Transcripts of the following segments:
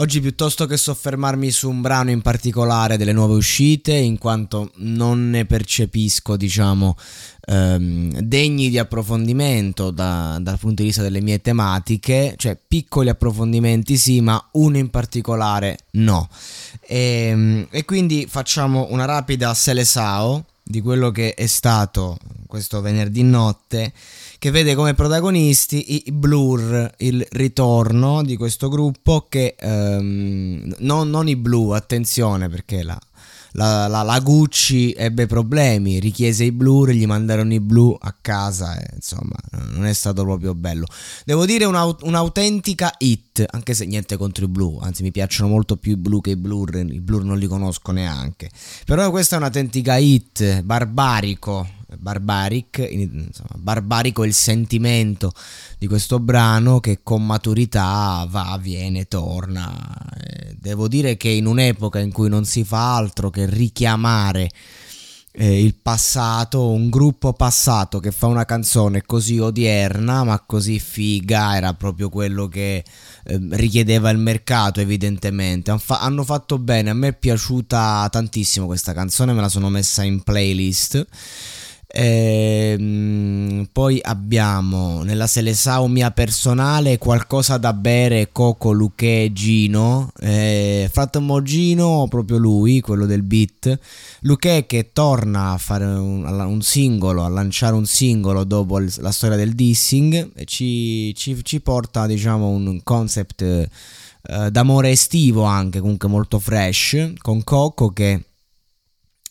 Oggi piuttosto che soffermarmi su un brano in particolare delle nuove uscite, in quanto non ne percepisco, diciamo, ehm, degni di approfondimento da, dal punto di vista delle mie tematiche, cioè piccoli approfondimenti sì, ma uno in particolare no. E, e quindi facciamo una rapida selesao di quello che è stato questo venerdì notte che vede come protagonisti i Blur, il ritorno di questo gruppo che ehm, non, non, i blu, attenzione perché la, la, la, la, Gucci ebbe problemi, richiese i Blur, gli mandarono i blu a casa e insomma non è stato proprio bello. Devo dire un'autentica hit, anche se niente contro i blu, anzi mi piacciono molto più i blu che i Blur, i Blur non li conosco neanche. Però questa è un'autentica hit, barbarico, Barbaric, insomma, barbarico il sentimento di questo brano che con maturità va, viene, torna. devo dire che in un'epoca in cui non si fa altro che richiamare eh, il passato, un gruppo passato che fa una canzone così odierna ma così figa era proprio quello che eh, richiedeva il mercato evidentemente. Han fa- hanno fatto bene, a me è piaciuta tantissimo questa canzone, me la sono messa in playlist. Ehm, poi abbiamo nella Selesao mia personale qualcosa da bere Coco, Luque, Gino. Eh, Fratmo Gino proprio lui quello del beat. Luque che torna a fare un, un, singolo a lanciare un singolo dopo la storia del dissing e ci, ci, ci porta diciamo un concept eh, d'amore estivo anche comunque molto fresh con Coco che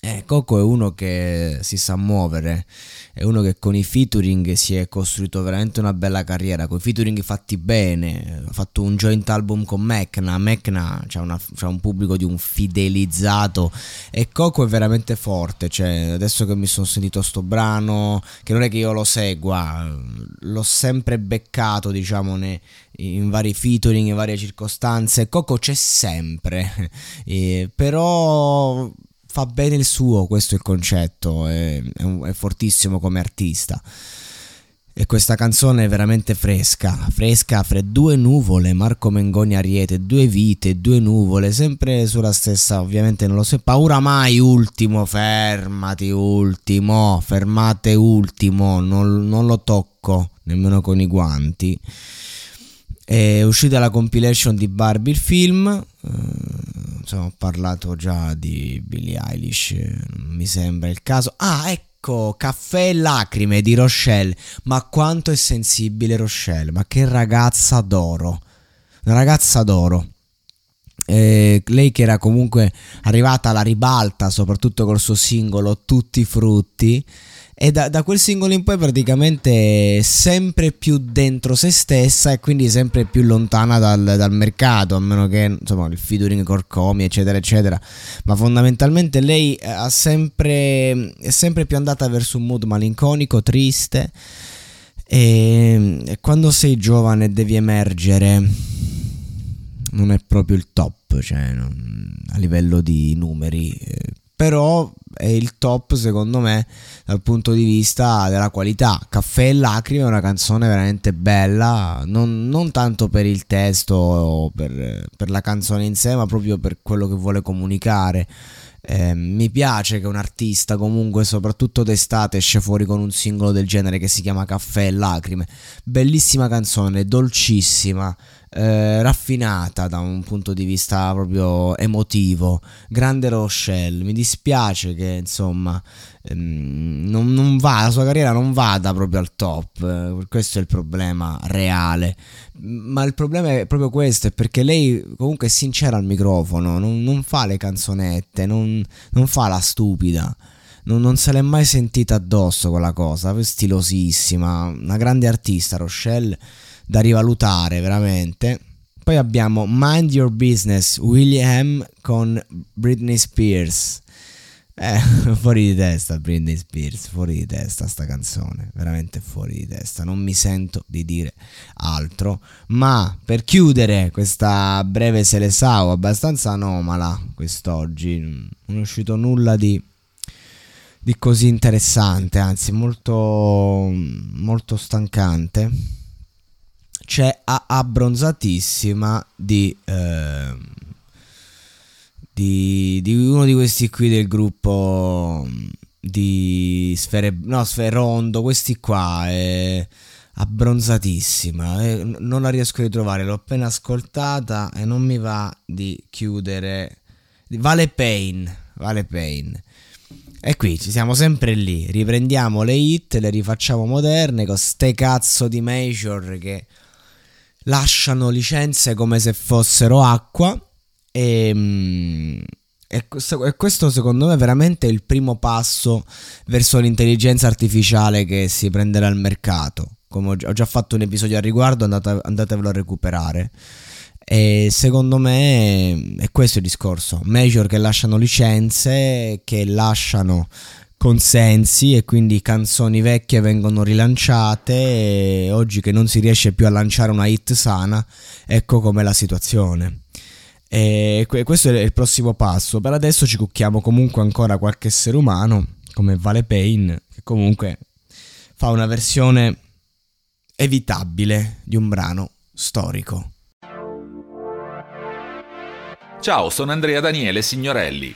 eh, Coco è uno che si sa muovere, è uno che con i featuring si è costruito veramente una bella carriera, con i featuring fatti bene, ha fatto un joint album con Mecna, Mecna ha un pubblico di un fidelizzato e Coco è veramente forte, cioè adesso che mi sono sentito sto brano, che non è che io lo segua, l'ho sempre beccato diciamo ne, in vari featuring, in varie circostanze, Coco c'è sempre, eh, però fa bene il suo, questo è il concetto, è, è, un, è fortissimo come artista. E questa canzone è veramente fresca, fresca fra due nuvole, Marco Mengoni Ariete, due vite, due nuvole, sempre sulla stessa, ovviamente non lo so, paura mai ultimo, fermati ultimo, fermate ultimo, non, non lo tocco, nemmeno con i guanti. È uscita la compilation di Barbie il film, eh, insomma ho parlato già di Billie Eilish, non mi sembra il caso. Ah, ecco, Caffè e lacrime di Rochelle, ma quanto è sensibile Rochelle, ma che ragazza d'oro, una ragazza d'oro. Eh, lei che era comunque arrivata alla ribalta, soprattutto col suo singolo Tutti i frutti e da, da, quel singolo in poi praticamente sempre più dentro se stessa e quindi sempre più lontana dal, dal mercato, a meno che insomma il featuring Corcomi eccetera eccetera, ma fondamentalmente lei eh, sempre, è sempre più andata verso un mood malinconico, triste. E, e quando sei giovane devi emergere. Non è proprio il top, cioè non, a livello di numeri. Eh, però è il top secondo me dal punto di vista della qualità. Caffè e lacrime è una canzone veramente bella, non, non tanto per il testo o per, per, la canzone in sé, ma proprio per quello che vuole comunicare. Eh, mi piace che un artista comunque soprattutto d'estate esce fuori con un singolo del genere che si chiama Caffè e lacrime. Bellissima canzone, dolcissima eh, raffinata da un punto di vista proprio emotivo. Grande Rochelle, mi dispiace che insomma ehm, non, non, va, la sua carriera non vada proprio al top, eh, questo è il problema reale. Ma il problema è proprio questo, è perché lei comunque è sincera al microfono, non, non fa le canzonette, non, non fa la stupida. Non, non, se l'è mai sentita addosso quella cosa, stilosissima, una grande artista Rochelle da rivalutare veramente. Poi abbiamo Mind Your Business William con Britney Spears. Eh, fuori di testa Britney Spears, fuori di testa sta canzone, veramente fuori di testa, non mi sento di dire altro, ma per chiudere questa breve Selesao abbastanza anomala quest'oggi, non è uscito nulla di, di così interessante, anzi molto, molto stancante abbronzatissima di, eh, di, di, uno di questi qui del gruppo di Sfere, no, Sferondo, questi qua è abbronzatissima, eh, non la riesco a ritrovare, l'ho appena ascoltata e non mi va di chiudere. Vale Pain, Vale Pain. E qui ci siamo sempre lì, riprendiamo le hit, le rifacciamo moderne con ste cazzo di major che lasciano licenze come se fossero acqua e, mm, e, questo, e, questo, secondo me è veramente il primo passo verso l'intelligenza artificiale che si prenderà al mercato. Come ho già fatto un episodio al riguardo, andate, andatevelo a recuperare. E secondo me è questo il discorso. Major che lasciano licenze, che lasciano consensi e quindi canzoni vecchie vengono rilanciate e oggi che non si riesce più a lanciare una hit sana, ecco com'è la situazione. E questo è il prossimo passo. Per adesso ci cucchiamo comunque ancora qualche essere umano, come Vale Pain, che comunque fa una versione evitabile di un brano storico. Ciao, sono Andrea Daniele Signorelli.